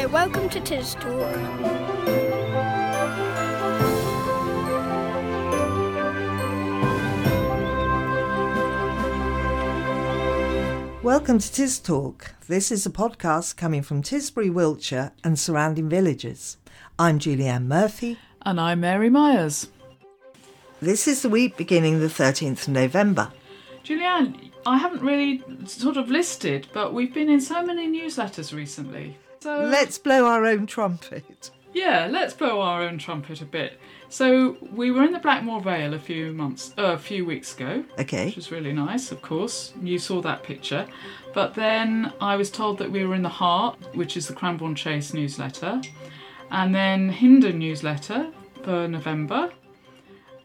Hi, welcome to Tis Talk. Welcome to Tis Talk. This is a podcast coming from Tisbury, Wiltshire and surrounding villages. I'm Julie Ann Murphy. And I'm Mary Myers. This is the week beginning the 13th of November. Julie Ann, I haven't really sort of listed, but we've been in so many newsletters recently. So Let's blow our own trumpet. yeah, let's blow our own trumpet a bit. So we were in the Blackmore Vale a few months, uh, a few weeks ago, Okay. which was really nice, of course. You saw that picture. But then I was told that we were in the Heart, which is the Cranborne Chase newsletter, and then Hindon newsletter for November.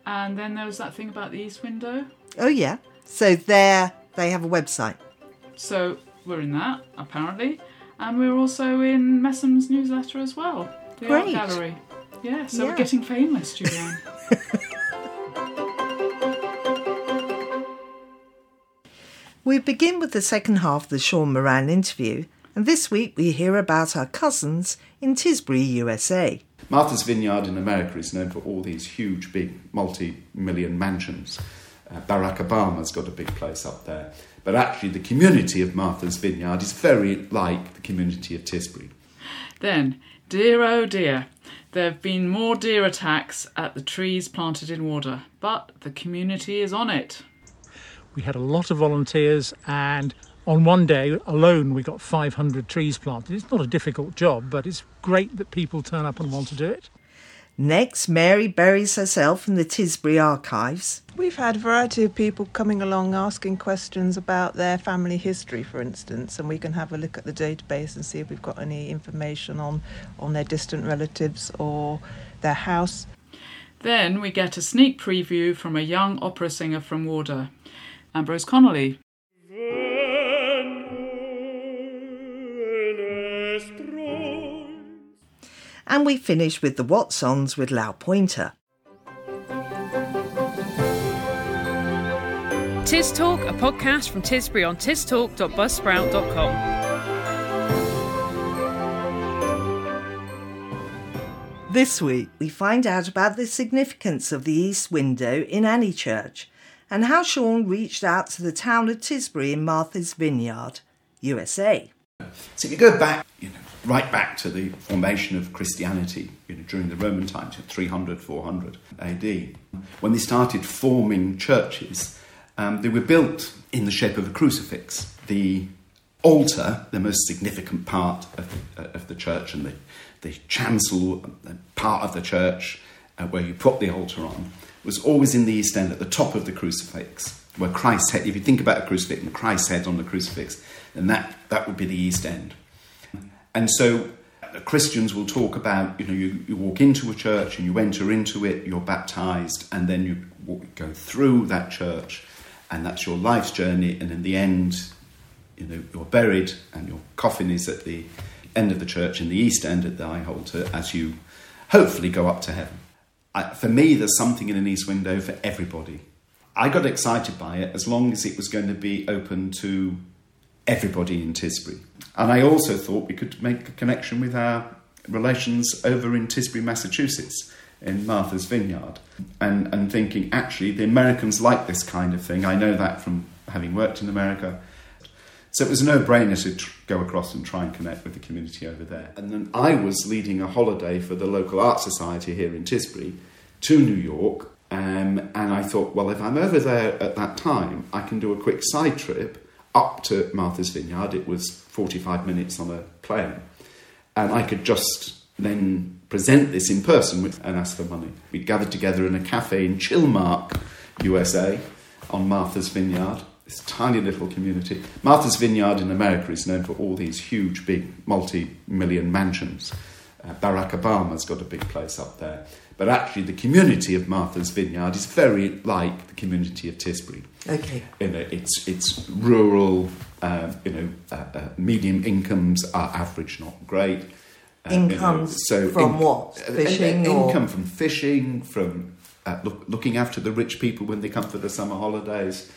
And then there was that thing about the East Window. Oh, yeah. So there they have a website. So we're in that, apparently. And we're also in Messums newsletter as well. The Great. art gallery. Yeah, so Yeah. we're getting famous, Julie Ann. We begin with the second half of the Sean Moran interview, and this week we hear about our cousins in Tisbury, USA. Martha's Vineyard in America is known for all these huge, big, multi million mansions. Uh, Barack Obama's got a big place up there. But actually, the community of Martha's Vineyard is very like the community of Tisbury. then, dear oh dear, there have been more deer attacks at the trees planted in Wardour, but the community is on it. we had a lot of volunteers and on one day alone we got 500 trees planted it's not a difficult job but it's great that people turn up and want to do it Next, Mary buries herself in the Tisbury archives. We've had a variety of people coming along asking questions about their family history, for instance, and we can have a look at the database and see if we've got any information on, on their distant relatives or their house. Then we get a sneak preview from a young opera singer from Wardour, Ambrose Connolly. And we finish with the What's Ons with Lau Pointer. Tis Talk, a podcast from Tisbury on tistalk.buzzsprout.com. This week, we find out about the significance of the East Window in Annie Church and how Sean reached out to the town of Tisbury in Martha's Vineyard, USA. So if you go back, you know, right back to the formation of Christianity, you know, during the Roman times, 300, 400 AD, when they started forming churches, um, they were built in the shape of a crucifix. The altar, the most significant part of, uh, of the church, and the, the chancel uh, part of the church uh, where you put the altar on, was always in the east end at the top of the crucifix, where Christ's head, if you think about a crucifix and Christ's head on the crucifix, then that, that would be the east end. And so uh, Christians will talk about, you know, you, you walk into a church and you enter into it, you're baptized, and then you go through that church, and that's your life's journey, and in the end, you know, you're buried, and your coffin is at the end of the church in the east end at the high altar as you hopefully go up to heaven. I, for me, there's something in an east window for everybody. I got excited by it as long as it was going to be open to everybody in Tisbury. And I also thought we could make a connection with our relations over in Tisbury, Massachusetts, in Martha's Vineyard. And, and thinking, actually, the Americans like this kind of thing. I know that from having worked in America. So it was a no brainer to tr- go across and try and connect with the community over there. And then I was leading a holiday for the local art society here in Tisbury to New York. Um, and I thought, well, if I'm over there at that time, I can do a quick side trip up to Martha's Vineyard. It was 45 minutes on a plane. And I could just then present this in person with, and ask for money. We gathered together in a cafe in Chilmark, USA, on Martha's Vineyard, this tiny little community. Martha's Vineyard in America is known for all these huge, big, multi million mansions. Uh, Barack Obama's got a big place up there. But actually, the community of Martha's Vineyard is very like the community of Tisbury. Okay. You know, it's it's rural. Uh, you know, uh, uh, medium incomes are average, not great. Uh, you know, Incomes from what? uh, Fishing uh, or- income from fishing, from uh, look, looking after the rich people when they come for the summer holidays,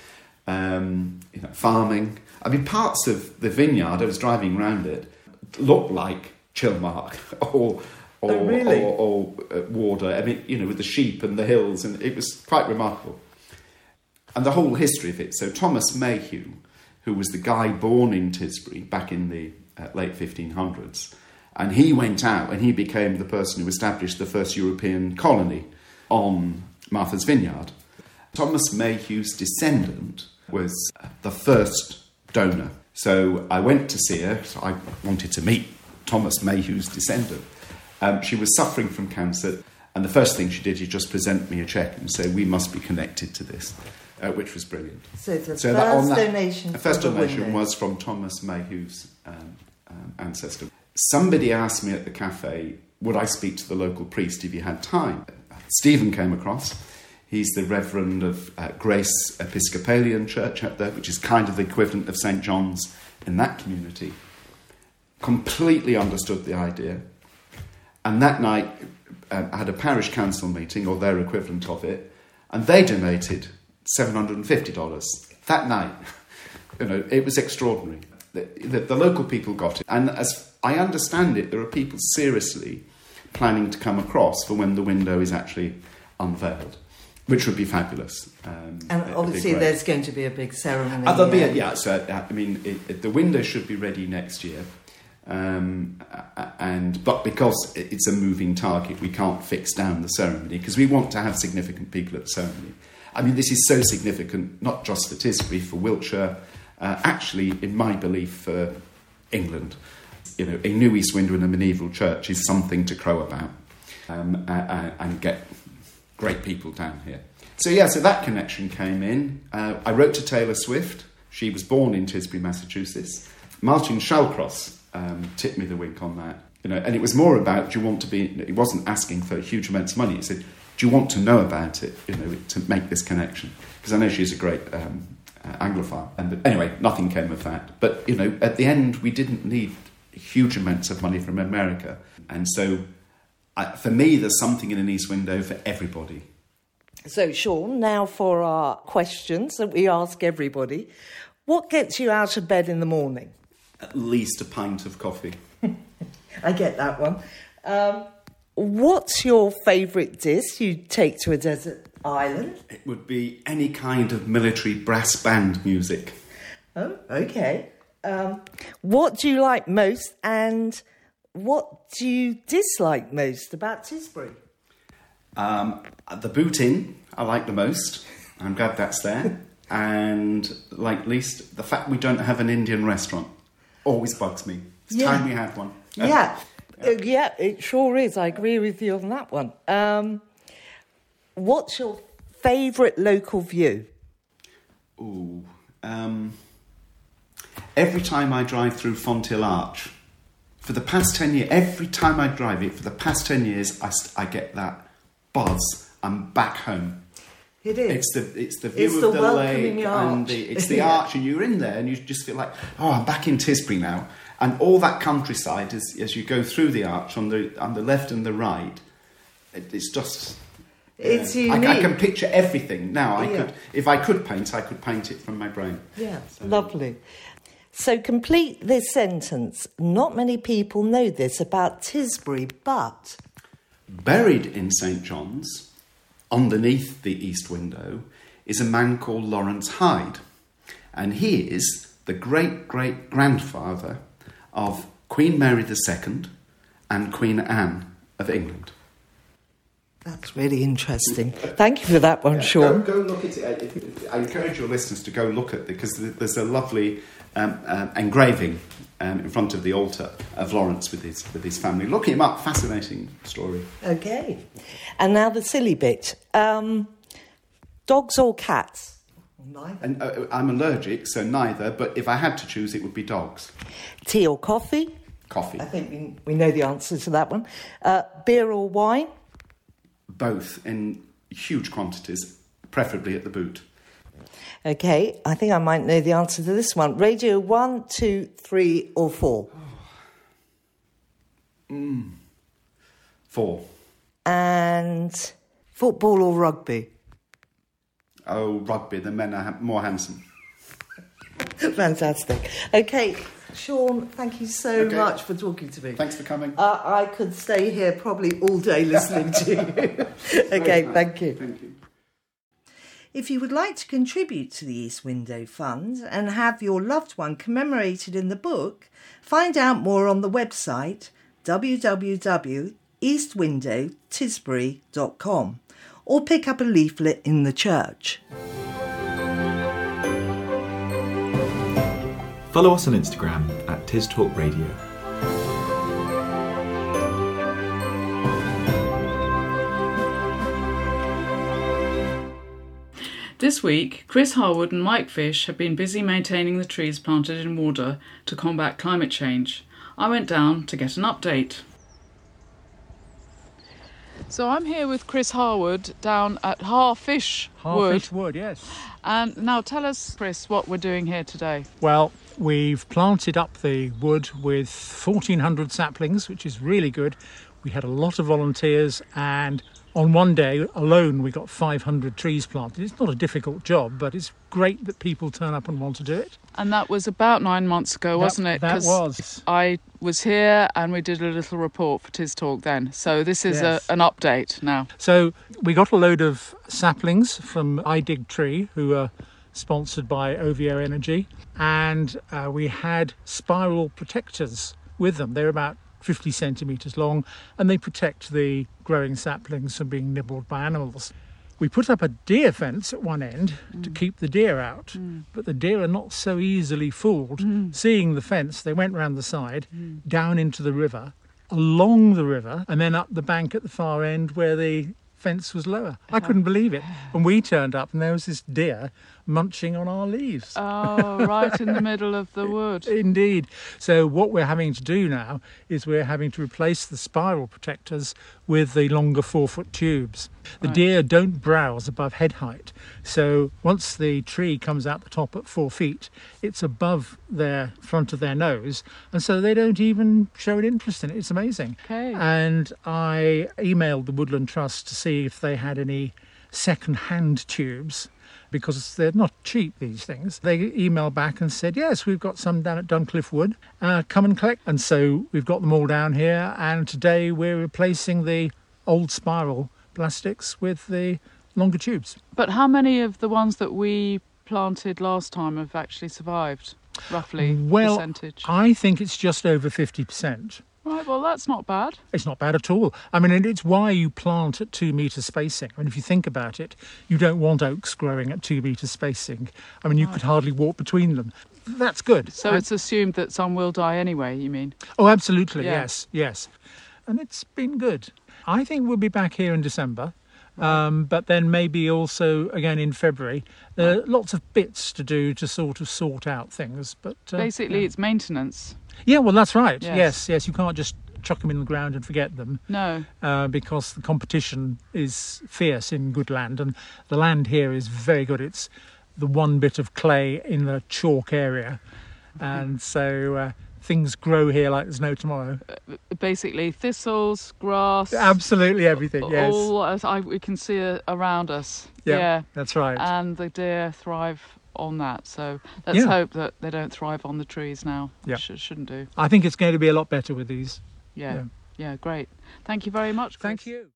um, you know, farming. I mean, parts of the vineyard, I was driving around it, looked like Chilmark or or, Oh, really? or, or uh, Wardour. I mean, you know, with the sheep and the hills, and it was quite remarkable. And the whole history of it. So Thomas Mayhew, who was the guy born in Tisbury back in the uh, late 1500s, and he went out and he became the person who established the first European colony on Martha's Vineyard. Thomas Mayhew's descendant was uh, the first donor. So I went to see her. So I wanted to meet Thomas Mayhew's descendant. Um, she was suffering from cancer, and the first thing she did is just present me a check and say, We must be connected to this, uh, which was brilliant. So the So first that- that- donation. The first donation window. was from Thomas Mayhew's um, um, ancestor. Somebody asked me at the cafe, would I speak to the local priest if he had time? Stephen came across. He's the Reverend of uh, Grace Episcopalian Church up there, which is kind of the equivalent of St. John's in that community. Completely understood the idea. And that night, I had a parish council meeting, or their equivalent of it, and they donated $750 that night. You know, it was extraordinary. The, the, the local people got it. And as I understand it, there are people seriously planning to come across for when the window is actually unveiled, which would be fabulous. Um, And obviously, there's going to be a big ceremony. Uh, there'll be a, yeah, so uh, I mean, it, it, the window should be ready next year, um, and but because it's a moving target, we can't fix down the ceremony because we want to have significant people at the ceremony. I mean, this is so significant, not just for Tisbury, for Wiltshire, uh, actually, in my belief, for England. You know, a new east window in a medieval church is something to crow about, um, uh, and get great people down here. So yeah, so that connection came in. Uh, I wrote to Taylor Swift. She was born in Tisbury, Massachusetts. Martin Shallcross um, tipped me the wink on that. You know, and it was more about do you want to be? It wasn't asking for huge amounts of money. It said, do you want to know about it? You know, to make this connection because I know she's a great um, uh, Anglophile. And but anyway, nothing came of that. But you know, at the end, we didn't need huge amounts of money from America, and so I, for me, there's something in an East Window for everybody. So, Sean, now for our questions that we ask everybody. What gets you out of bed in the morning? At least a pint of coffee. I get that one. Um, what's your favourite dish you take to a desert island? It would be any kind of military brass band music. Oh, okay. Um, what do you like most and what do you dislike most about Tisbury? Um, the Boot Inn, I like the most. I'm glad that's there. and like least, the fact we don't have an Indian restaurant always bugs me. It's Yeah. time we had one. Yeah, Uh, yeah, it sure is. I agree with you on that one. Um, what's your favourite local view? Ooh. Um, every time I drive through Fonthill Arch, for the past 10 years, every time I drive it, for the past 10 years, I, I get that buzz. I'm back home. It is. It's the it's the view It's of the the, lake arch. and the it's the Yeah. arch, and you're in there, and you just feel like, oh, I'm back in Tisbury now, and all that countryside as as you go through the arch on the on the left and the right, it, it's just. It's yeah. I, I can picture everything now. I Yeah. could, if I could paint, I could paint it from my brain. Yeah, lovely. So complete this sentence. Not many people know this about Tisbury, but Buried in St John's, underneath the east window, is a man called Lawrence Hyde. And he is the great great grandfather of Queen Mary II and Queen Anne of England. that's really interesting. Thank you for that one, Sean. Go, go look at it. I, I encourage your listeners to go look at it because there's a lovely um, um, engraving um, in front of the altar of Lawrence with his, with his family. Look him up, fascinating story. Okay. And now the silly bit. Um, dogs or cats? Neither. And uh, I'm allergic, so neither, but if I had to choose, it would be dogs. Tea or coffee? Coffee. I think we, we know the answer to that one. Uh, beer or wine? Both in huge quantities, preferably at the boot. Okay, I think I might know the answer to this one. Radio one, two, three, or four? Four. And football or rugby? Oh, rugby, the men are ha- more handsome. Fantastic. Okay, Sean, thank you so Okay. much for talking to me. Thanks for coming. Uh, I could stay here probably all day listening to you. okay, thank you. Thank you. If you would like to contribute to the East Window Fund and have your loved one commemorated in the book, find out more on the website www.eastwindowtisbury.com or pick up a leaflet in the church. Follow us on Instagram at Tis Talk Radio. This week, Chris Harwood and Mike Fish have been busy maintaining the trees planted in Wardour to combat climate change. I went down to get an update. So I'm here with Chris Harwood down at Harfish Wood. Harfish Wood, yes. And now tell us, Chris, what we're doing here today. Well, we've planted up the wood with 1,400 saplings, which is really good. We had a lot of volunteers, and on one day alone, we got 500 trees planted. It's not a difficult job, but it's great that people turn up and want to do it. And that was about nine months ago, wasn't it? That was. I was here and we did a little report for Tis Talk then. So this is Yes. a, an update now. So we got a load of saplings from I Dig Trees, who are sponsored by OVO Energy, and uh, we had spiral protectors with them. They're about 50 centimetres long, and they protect the growing saplings from being nibbled by animals. We put up a deer fence at one end to mm. keep the deer out, mm. but the deer are not so easily fooled. Mm. Seeing the fence, they went round the side, down into the river, along the river, and then up the bank at the far end where the fence was lower. I couldn't believe it. And we turned up, and there was this deer munching on our leaves. Oh, right in the middle of the wood. Indeed. So what we're having to do now is we're having to replace the spiral protectors with the longer four foot tubes. The Right. deer don't browse above head height. So once the tree comes out the top at four feet, it's above their front of their nose. And so they don't even show an interest in it. It's amazing. Okay. And I emailed the Woodland Trust to see if they had any second hand tubes because they're not cheap, these things. They emailed back and said, Yes, we've got some down at Duncliffe Wood. Uh, come and collect. And so we've got them all down here. And today we're replacing the old spiral plastics with the longer tubes. But how many of the ones that we planted last time have actually survived, roughly? Well, percentage. I think it's just over 50%. Right, well, that's not bad. It's not bad at all. I mean, it's why you plant at two metre spacing. I mean, if you think about it, you don't want oaks growing at two metre spacing. I mean, you could hardly walk between them. That's good. So And- it's assumed that some will die anyway, you mean? oh, absolutely, Yeah. yes, yes. And it's been good. I think we'll be back here in December. Um, but then maybe also again in February. There are lots of bits to do to sort of sort out things. But uh, Basically, yeah. it's maintenance. Yeah, well, that's right. Yes. yes, yes. You can't just chuck them in the ground and forget them. No. uh, because the competition is fierce in good land, and the land here is very good. It's the one bit of clay in the chalk area, and so uh, things grow here like there's no tomorrow. Basically, thistles, grass. Absolutely everything. Yes, All as I, we can see uh, around us. Yeah, yeah. that's right. And the deer thrive on that. So let's Yeah. hope that they don't thrive on the trees now. Yeah. Sh- shouldn't do. I think it's going to be a lot better with these. Yeah. Yeah. yeah. great. Thank you very much. Thank you.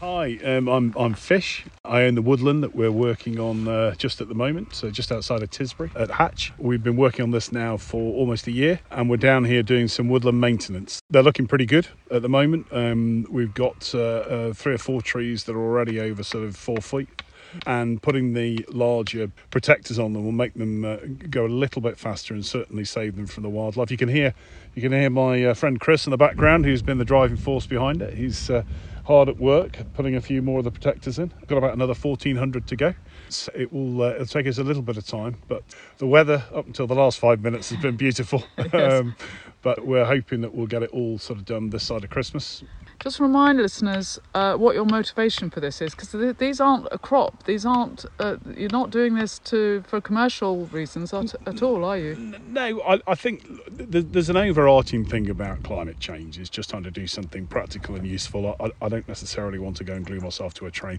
Hi, um, I'm I'm Fish. I own the woodland that we're working on uh, just at the moment, so just outside of Tisbury at Hatch. We've been working on this now for almost a year, and we're down here doing some woodland maintenance. They're looking pretty good at the moment. Um, we've got uh, uh, three or four trees that are already over sort of four feet. And putting the larger protectors on them will make them uh, go a little bit faster and certainly save them from the wildlife. You can hear, you can hear my uh, friend Chris in the background, who's been the driving force behind it. He's uh, hard at work putting a few more of the protectors in. Got about another 1400 to go. So it will uh, it'll take us a little bit of time, but the weather up until the last five minutes has been beautiful. um, but we're hoping that we'll get it all sort of done this side of Christmas. Just remind listeners uh, what your motivation for this is, because th- these aren't a crop. These aren't. Uh, you're not doing this to for commercial reasons at, at all, are you? No, I, I think th- there's an overarching thing about climate change. Is just trying to do something practical and useful. I, I don't necessarily want to go and glue myself to a train,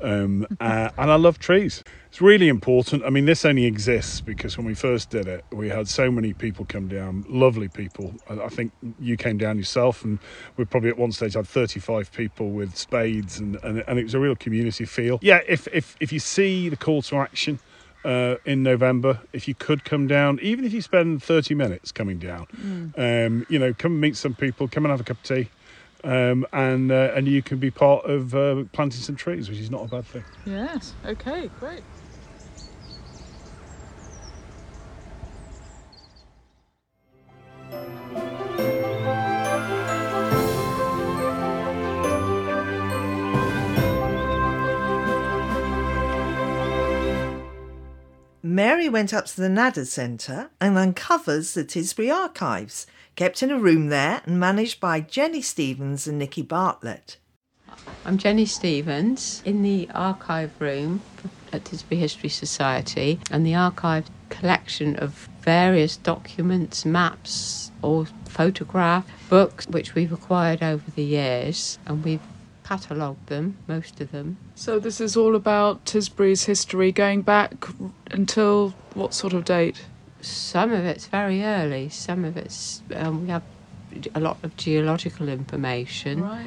um, uh, and I love trees. It's really important. I mean, this only exists because when we first did it, we had so many people come down, lovely people. I think you came down yourself, and we probably at one stage had 35 people with spades, and, and, and it was a real community feel. Yeah, if, if, if you see the call to action, uh, in November. If you could come down, even if you spend 30 minutes coming down, um, you know, come meet some people, come and have a cup of tea, um, and uh, and you can be part of uh, planting some trees, which is not a bad thing. Yes. Okay. Great. Mary went up to the Nadder Centre and uncovers the Tisbury archives, kept in a room there and managed by Jennie Stevens and Nicky Bartlett. I'm Jennie Stevens in the archive room at Tisbury History Society, and the archive collection of various documents, maps, or photographs, books which we've acquired over the years, and we've catalogued them, most of them. So this is all about Tisbury's history going back until what sort of date? Some of it's very early, some of it's um, we have a lot of geological information, Right.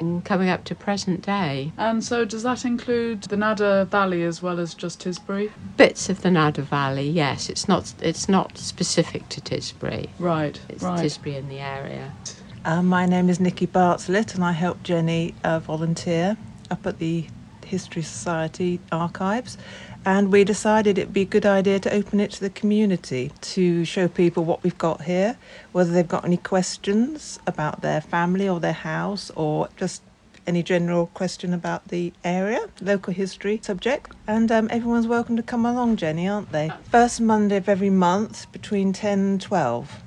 and coming up to present day. And so does that include the Nadder Valley as well as just Tisbury? Bits of the Nadder Valley, yes. It's not it's not specific to Tisbury. Right. It's right. Tisbury in the area. Uh, my name is Nicky Bartlett, and I help Jennie uh, volunteer up at the History Society archives. And we decided it'd be a good idea to open it to the community to show people what we've got here, whether they've got any questions about their family or their house, or just any general question about the area, local history subject. And um, everyone's welcome to come along, Jennie, aren't they? First Monday of every month between 10 and 12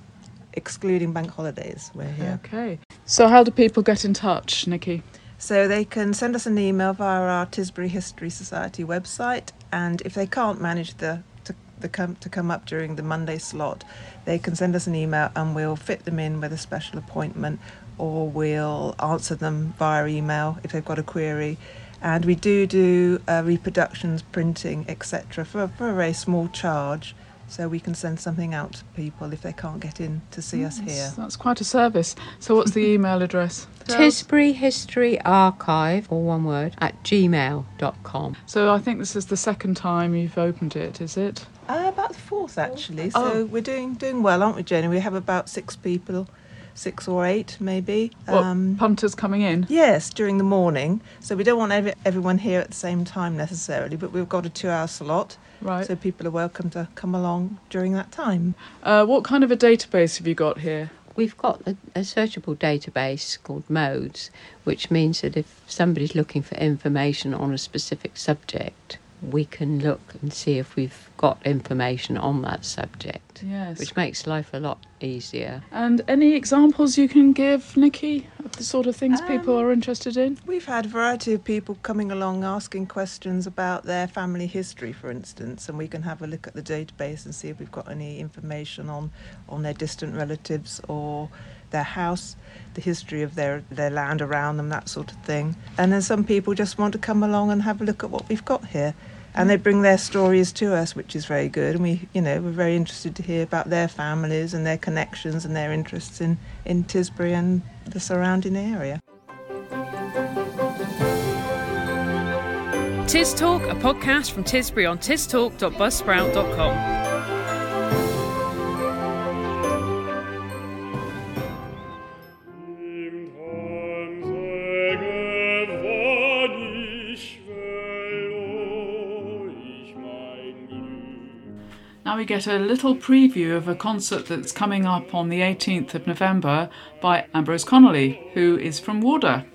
excluding bank holidays. We're here. Okay. So how do people get in touch, Nicky? So they can send us an email via our Tisbury History Society website, and if they can't manage the to, the come to come up during the Monday slot, they can send us an email and we'll fit them in with a special appointment, or we'll answer them via email if they've got a query. And we do do uh, reproductions, printing, etc. For, for a very small charge, so we can send something out to people if they can't get in to see us here. That's quite a service. So what's the email address? Tisbury History Archive, or one word, at gmail.com. So I think this is the second time you've opened it, is it? Uh, about the fourth, actually. So Oh. we're doing doing well, aren't we, Jennie? We have about six people, six or eight, maybe. Um, punters coming in? yes, during the morning. So we don't want every, everyone here at the same time necessarily, but we've got a two-hour slot, Right. so people are welcome to come along during that time. Uh, what kind of a database have you got here? We've got a, a searchable database called Modes, which means that if somebody's looking for information on a specific subject, we can look and see if we've got information on that subject, Yes. which makes life a lot easier. And any examples you can give, Nicky, of the sort of things people Um, are interested in? We've had a variety of people coming along asking questions about their family history, for instance, and we can have a look at the database and see if we've got any information on, on their distant relatives or their house, the history of their, their land around them, that sort of thing. And then some people just want to come along and have a look at what we've got here. And they bring their stories to us, which is very good. And we, you know, we're very interested to hear about their families and their connections and their interests in, in Tisbury and the surrounding area. Tis Talk, a podcast from Tisbury on tistalk.buzzsprout.com. we get a little preview of a concert that's coming up on the 18th of November by Ambrose Connolly, who is from Wardour.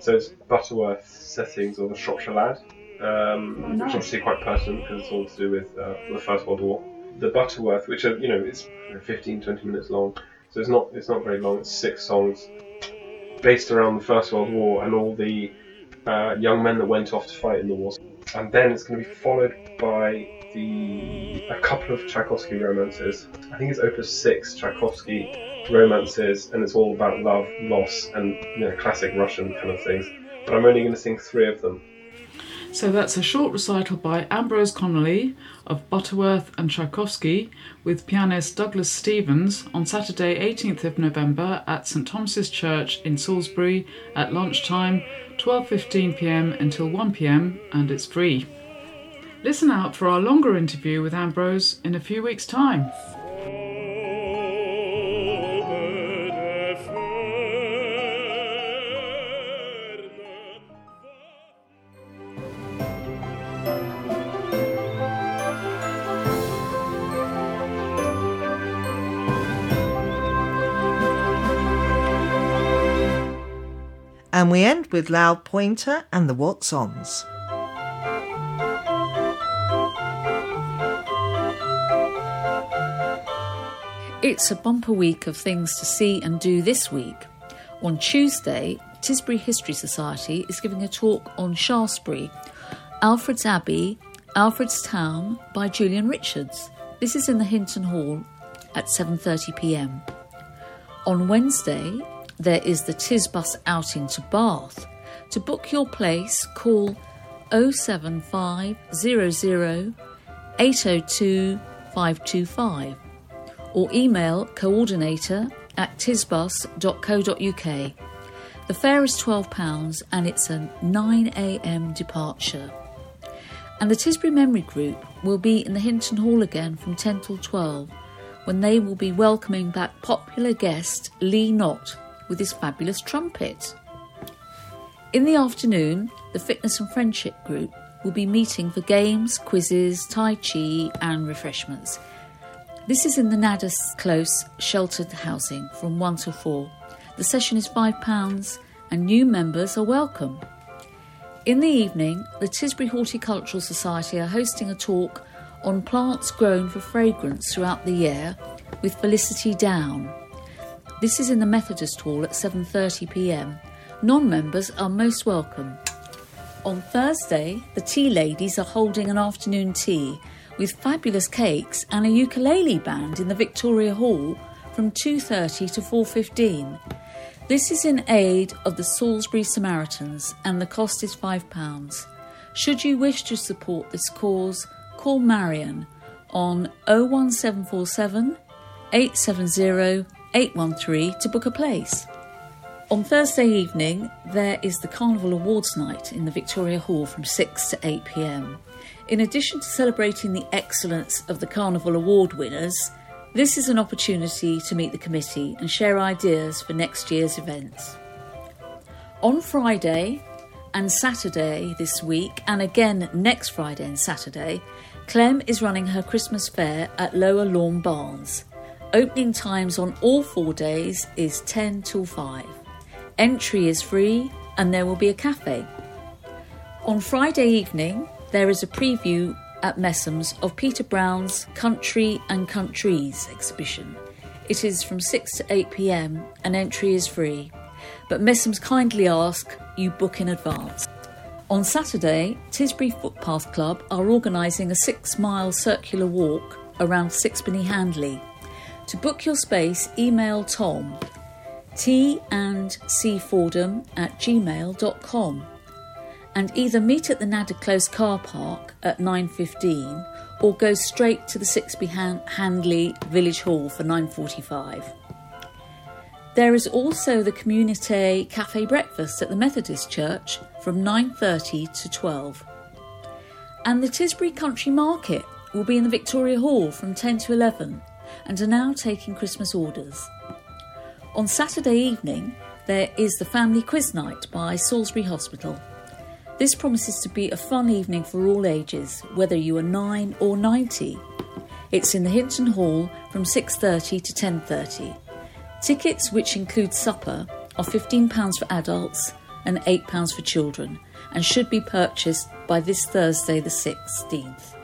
So it's Butterworth settings of the Shropshire Lad, um, which is obviously quite pertinent because it's all to do with uh, the First World War. The Butterworth, which are, you know, it's 15, 20 minutes long, so it's not it's not very long. It's six songs based around the First World War and all the uh, young men that went off to fight in the war. And then it's going to be followed by the a couple of Tchaikovsky romances. I think it's Opus Six Tchaikovsky romances, and it's all about love, loss, and you know classic Russian kind of things. But I'm only going to sing three of them. So that's a short recital by Ambrose Connolly of Butterworth and Tchaikovsky with pianist Douglas Stevens on Saturday, 18th of November at St Thomas's Church in Salisbury at lunchtime, 12:15 p.m. until 1 p.m. and it's free. Listen out for our longer interview with Ambrose in a few weeks' time. And we end with Loud Pointer and the What's Ons. It's a bumper week of things to see and do this week. On Tuesday, Tisbury History Society is giving a talk on Shaftesbury, Alfred's Abbey, Alfred's Town by Julian Richards. This is in the Hinton Hall at 7:30 p.m. On Wednesday, there is the Tisbus outing to Bath. To book your place, call 07500 802 525 or email coordinator at tisbus.co.uk. The fare is £12 and it's a 9am departure. And the Tisbury Memory Group will be in the Hinton Hall again from 10 till 12 when they will be welcoming back popular guest Lee Knott with his fabulous trumpet. In the afternoon, the Fitness and Friendship Group will be meeting for games, quizzes, Tai Chi, and refreshments. This is in the Nadder Close sheltered housing from 1 to 4. The session is £5 and new members are welcome. In the evening, the Tisbury Horticultural Society are hosting a talk on plants grown for fragrance throughout the year with Felicity Down. This is in the Methodist Hall at 7:30 p.m. Non-members are most welcome. On Thursday, the Tea Ladies are holding an afternoon tea with fabulous cakes and a ukulele band in the Victoria Hall from 2:30 to 4:15. This is in aid of the Salisbury Samaritans and the cost is £5. Should you wish to support this cause, call Marion on 01747 870 813 to book a place. On Thursday evening, there is the Carnival Awards Night in the Victoria Hall from 6 to 8 pm. In addition to celebrating the excellence of the Carnival Award winners, this is an opportunity to meet the committee and share ideas for next year's events. On Friday and Saturday this week, and again next Friday and Saturday, Clem is running her Christmas fair at Lower Lawn Barns. Opening times on all four days is 10 till 5. Entry is free and there will be a cafe. On Friday evening, there is a preview at Messums of Peter Brown's Country and Countries exhibition. It is from 6 to 8 pm and entry is free, but Messums kindly ask you book in advance. On Saturday, Tisbury Footpath Club are organising a six mile circular walk around Sixpenny Handley. To book your space, email Tom t and cfordham at gmail.com and either meet at the Nadder Close car park at 9.15 or go straight to the Sixby Han- Handley Village Hall for 9.45. There is also the Community Cafe Breakfast at the Methodist Church from 9.30 to 12. And the Tisbury Country Market will be in the Victoria Hall from 10 to 11 and are now taking Christmas orders. On Saturday evening, there is the Family Quiz Night by Salisbury Hospital. This promises to be a fun evening for all ages, whether you are 9 or 90. It's in the Hinton Hall from 6:30 to 10:30. Tickets, which include supper, are £15 for adults and £8 for children and should be purchased by this Thursday, the 16th.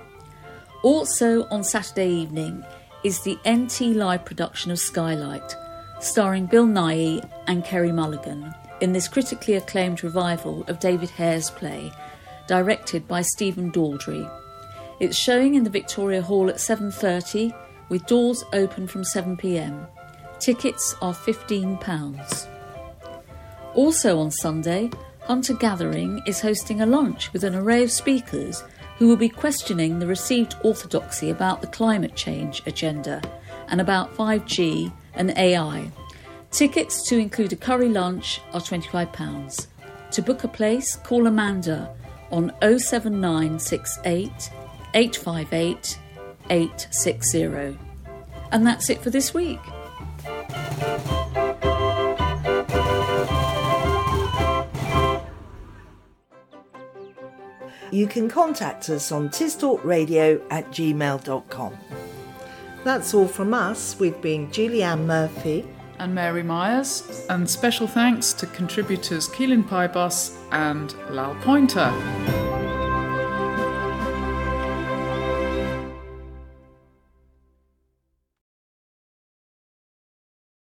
Also on Saturday evening is the NT live production of Skylight, starring Bill Nighy and Carey Mulligan in this critically acclaimed revival of David Hare's play, directed by Stephen Daldry. It's showing in the Victoria Hall at 7:30 with doors open from 7 p.m. Tickets are £15. Also on Sunday, Hunter Gathering is hosting a lunch with an array of speakers who will be questioning the received orthodoxy about the climate change agenda and about 5G and AI. Tickets to include a curry lunch are £25. To book a place, call Amanda on 07968 858 860. And that's it for this week. You can contact us on tistalkradio at gmail.com. That's all from us. We've been Julie Ann Murphy and Mary Myers, and special thanks to contributors Keelan Pybus and Lal Pointer.